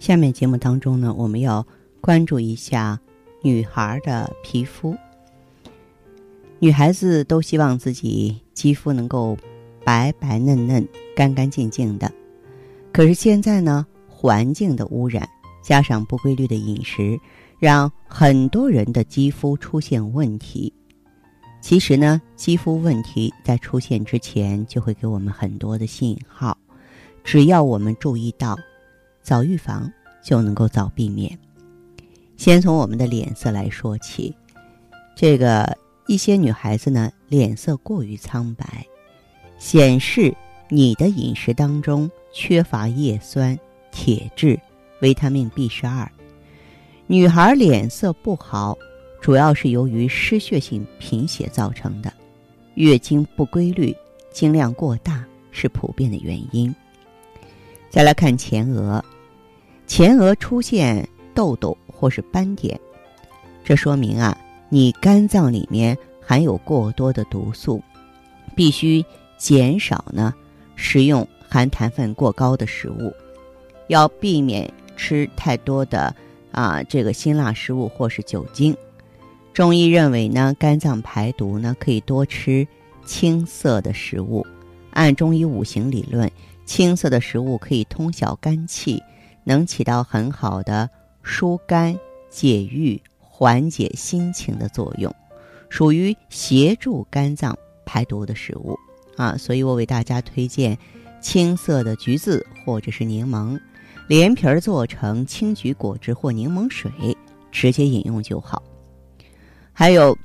下面节目当中呢，我们要关注一下女孩的皮肤。女孩子都希望自己肌肤能够。白白嫩嫩、干干净净的，可是现在呢，环境的污染加上不规律的饮食，让很多人的肌肤出现问题。其实呢，肌肤问题在出现之前就会给我们很多的信号，只要我们注意到，早预防就能够早避免。先从我们的脸色来说起，这个一些女孩子呢，脸色过于苍白。显示你的饮食当中缺乏叶酸、铁质、维他命 B 十二。女孩脸色不好，主要是由于失血性贫血造成的。月经不规律、经量过大是普遍的原因。再来看前额，前额出现痘痘或是斑点，这说明啊，你肝脏里面含有过多的毒素，必须。减少呢，食用含糖分过高的食物，要避免吃太多的啊这个辛辣食物或是酒精。中医认为呢，肝脏排毒呢可以多吃青色的食物。按中医五行理论，青色的食物可以通晓肝气，能起到很好的疏肝解郁、缓解心情的作用，属于协助肝脏排毒的食物。啊，所以我为大家推荐青色的橘子或者是柠檬，连皮儿做成青橘果汁或柠檬水，直接饮用就好。还有，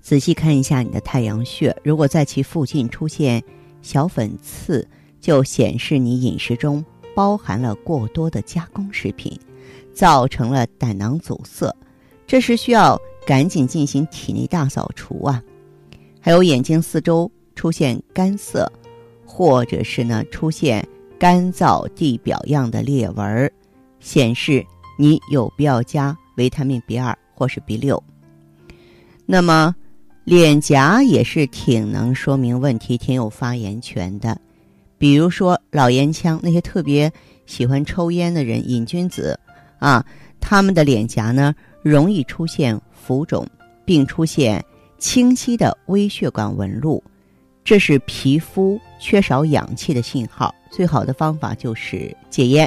仔细看一下你的太阳穴，如果在其附近出现小粉刺，就显示你饮食中包含了过多的加工食品，造成了胆囊阻塞，这时需要赶紧进行体内大扫除啊。还有眼睛四周。出现干涩，或者是呢出现干燥地表样的裂纹，显示你有必要加维他命 B 二或是 B 六。那么脸颊也是挺能说明问题、挺有发言权的。比如说老烟枪，那些特别喜欢抽烟的人、瘾君子啊，他们的脸颊呢容易出现浮肿，并出现清晰的微血管纹路。这是皮肤缺少氧气的信号，最好的方法就是戒烟。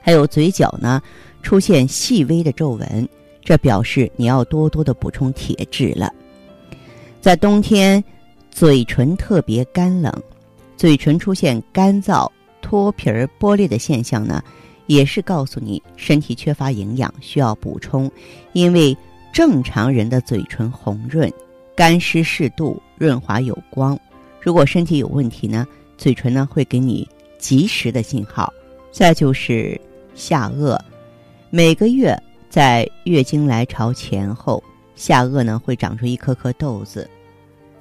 还有嘴角呢，出现细微的皱纹，这表示你要多多的补充铁质了。在冬天，嘴唇特别干冷，嘴唇出现干燥、脱皮儿、剥裂的现象呢，也是告诉你身体缺乏营养，需要补充。因为正常人的嘴唇红润。干湿适度，润滑有光。如果身体有问题呢，嘴唇呢会给你及时的信号。再就是下颚，每个月在月经来潮前后，下颚呢会长出一颗颗痘子，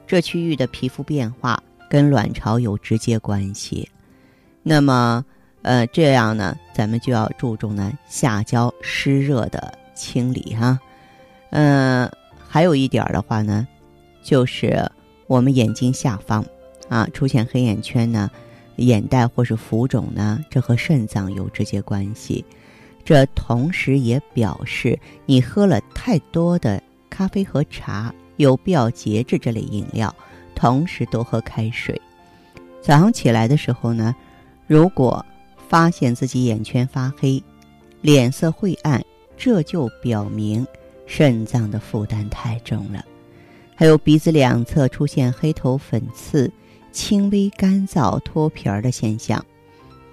这区域的皮肤变化跟卵巢有直接关系。那么，呃，这样呢，咱们就要注重呢下焦湿热的清理哈。嗯，还有一点的话呢。就是我们眼睛下方啊出现黑眼圈呢，眼袋或是浮肿呢，这和肾脏有直接关系。这同时也表示你喝了太多的咖啡和茶，有必要节制这类饮料，同时多喝开水。早上起来的时候呢，如果发现自己眼圈发黑、脸色晦暗，这就表明肾脏的负担太重了。还有鼻子两侧出现黑头粉刺、轻微干燥、脱皮儿的现象，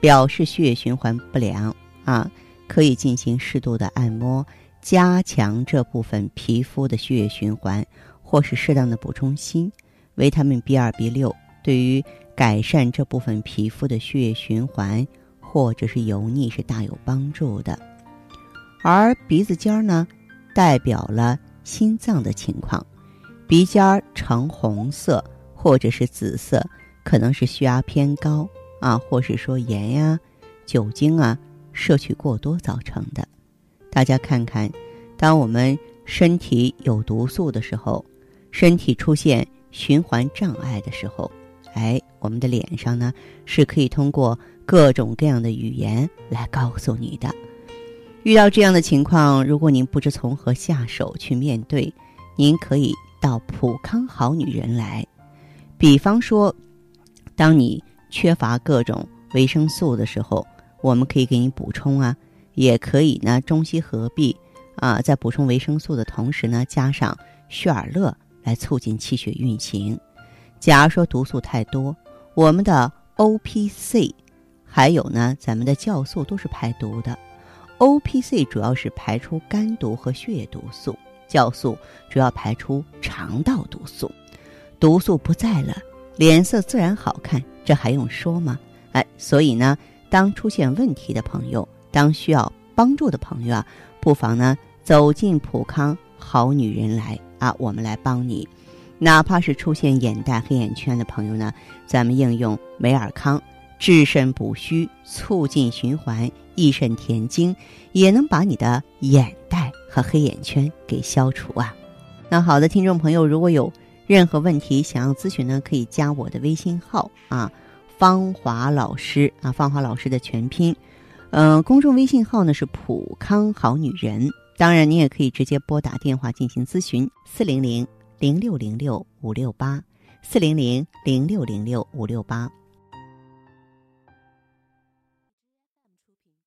表示血液循环不良啊，可以进行适度的按摩，加强这部分皮肤的血液循环，或是适当的补充锌、维他命 B 二、B 六，对于改善这部分皮肤的血液循环或者是油腻是大有帮助的。而鼻子尖呢，代表了心脏的情况，鼻尖呈红色或者是紫色，可能是血压偏高啊，或是说盐呀、酒精啊摄取过多造成的。大家看看，当我们身体有毒素的时候，身体出现循环障碍的时候，哎，我们的脸上呢是可以通过各种各样的语言来告诉你的。遇到这样的情况，如果您不知从何下手去面对，您可以到普康好女人来。比方说，当你缺乏各种维生素的时候，我们可以给你补充啊，也可以呢中西合璧啊，在补充维生素的同时呢，加上血尔乐来促进气血运行。假如说毒素太多，我们的 O P C，还有呢咱们的酵素都是排毒的。O P C 主要是排出肝毒和血液毒素，酵素主要排出肠道毒素。毒素不在了，脸色自然好看，这还用说吗？哎，所以呢，当出现问题的朋友，当需要帮助的朋友啊，不妨呢走进普康好女人来啊，我们来帮你。哪怕是出现眼袋、黑眼圈的朋友呢，咱们应用美尔康。治肾补虚，促进循环，益肾填精，也能把你的眼袋和黑眼圈给消除啊！那好的，听众朋友，如果有任何问题想要咨询呢，可以加我的微信号啊，芳华老师啊，芳华老师的全拼，嗯，公众微信号呢是普康好女人。当然，你也可以直接拨打电话进行咨询，四零零零六零六五六八，四零零零六零六五六八。